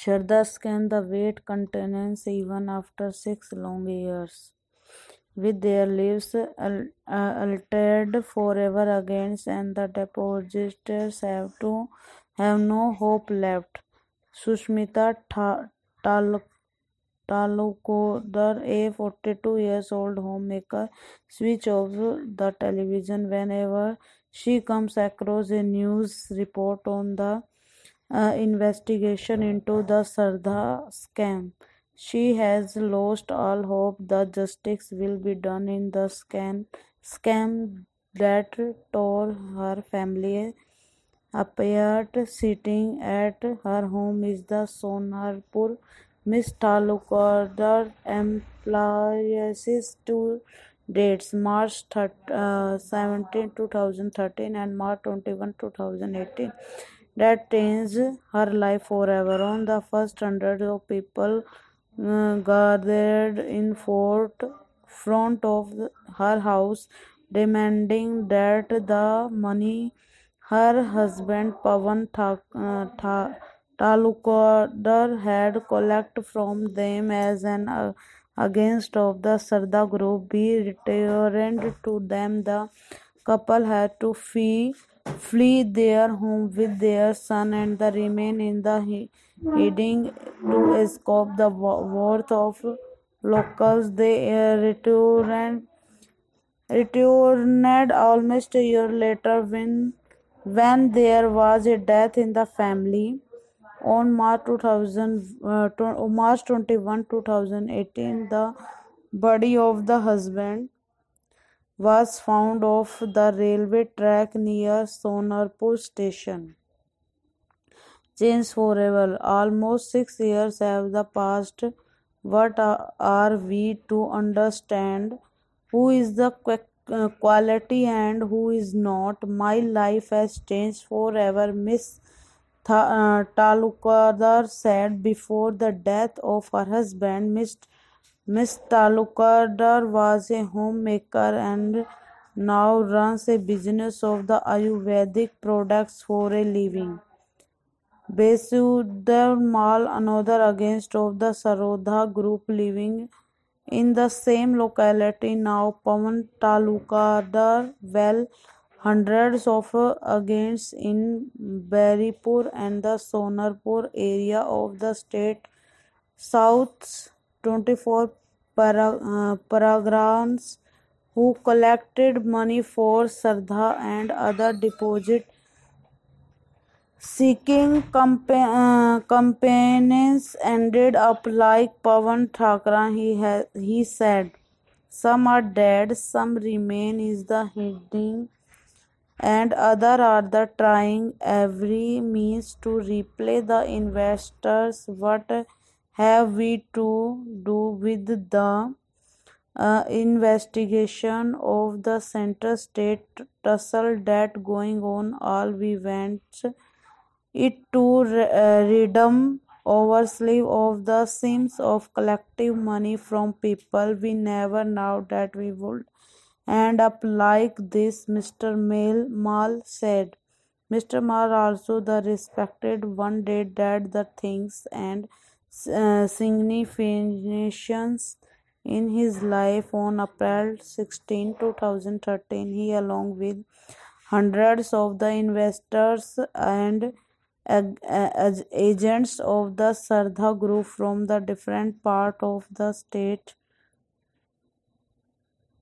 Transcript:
Saradha scanned the weight containers even after six long years. With their lives altered forever against and the depositors have to have no hope left. Sushmita Talukdar, a 42 years old homemaker, switch off the television whenever she comes across a news report on the uh, investigation into the Saradha scam. She has lost all hope that justice will be done in the scam, scam that tore her family apart. Sitting at her home is the Sonarpur Miss Talukdar employees two dates March uh, 17 2013 and March 21 2018 that changed her life forever. On the first hundreds of people uh, gathered in fort front of her house, demanding that the money her husband Pavan uh, Talukdar had collected from them as an uh, against of the Saradha group be returned to them. The couple had to flee flee their home with their son and the remain in the heading to escape the wrath of locals. They uh, returned returned almost a year later when when there was a death in the family on March 2000 uh, March 21 2018 the body of the husband was found off the railway track near Sonarpur station. Change forever. Almost six years have passed. What are we to understand? Who is the quality and who is not? My life has changed forever. Miss uh, Talukdar said before the death of her husband, Mr. Miss Talukdar was a homemaker and now runs a business of the Ayurvedic products for a living. Basudar Mal, another against of the Saradha group living in the same locality now Pavan Talukdar well hundreds of against in Baruipur and the Sonarpur area of the state south twenty four Parganas who collected money for Saradha and other deposit seeking companies ended up like Pawan Thakra he said some are dead some remain is the hiding and other are the trying every means to repay the investors what have we to do with the uh, investigation of the center state tussle that going on? All we want it to uh, redeem our sleeve of the seams of collective money from people we never know that we would end up like this mr Mail mal said. Mr mal also the respected one did that the things and uh, significations in his life on April 16, 2013. He, along with hundreds of the investors and agents of the Saradha group from the different part of the state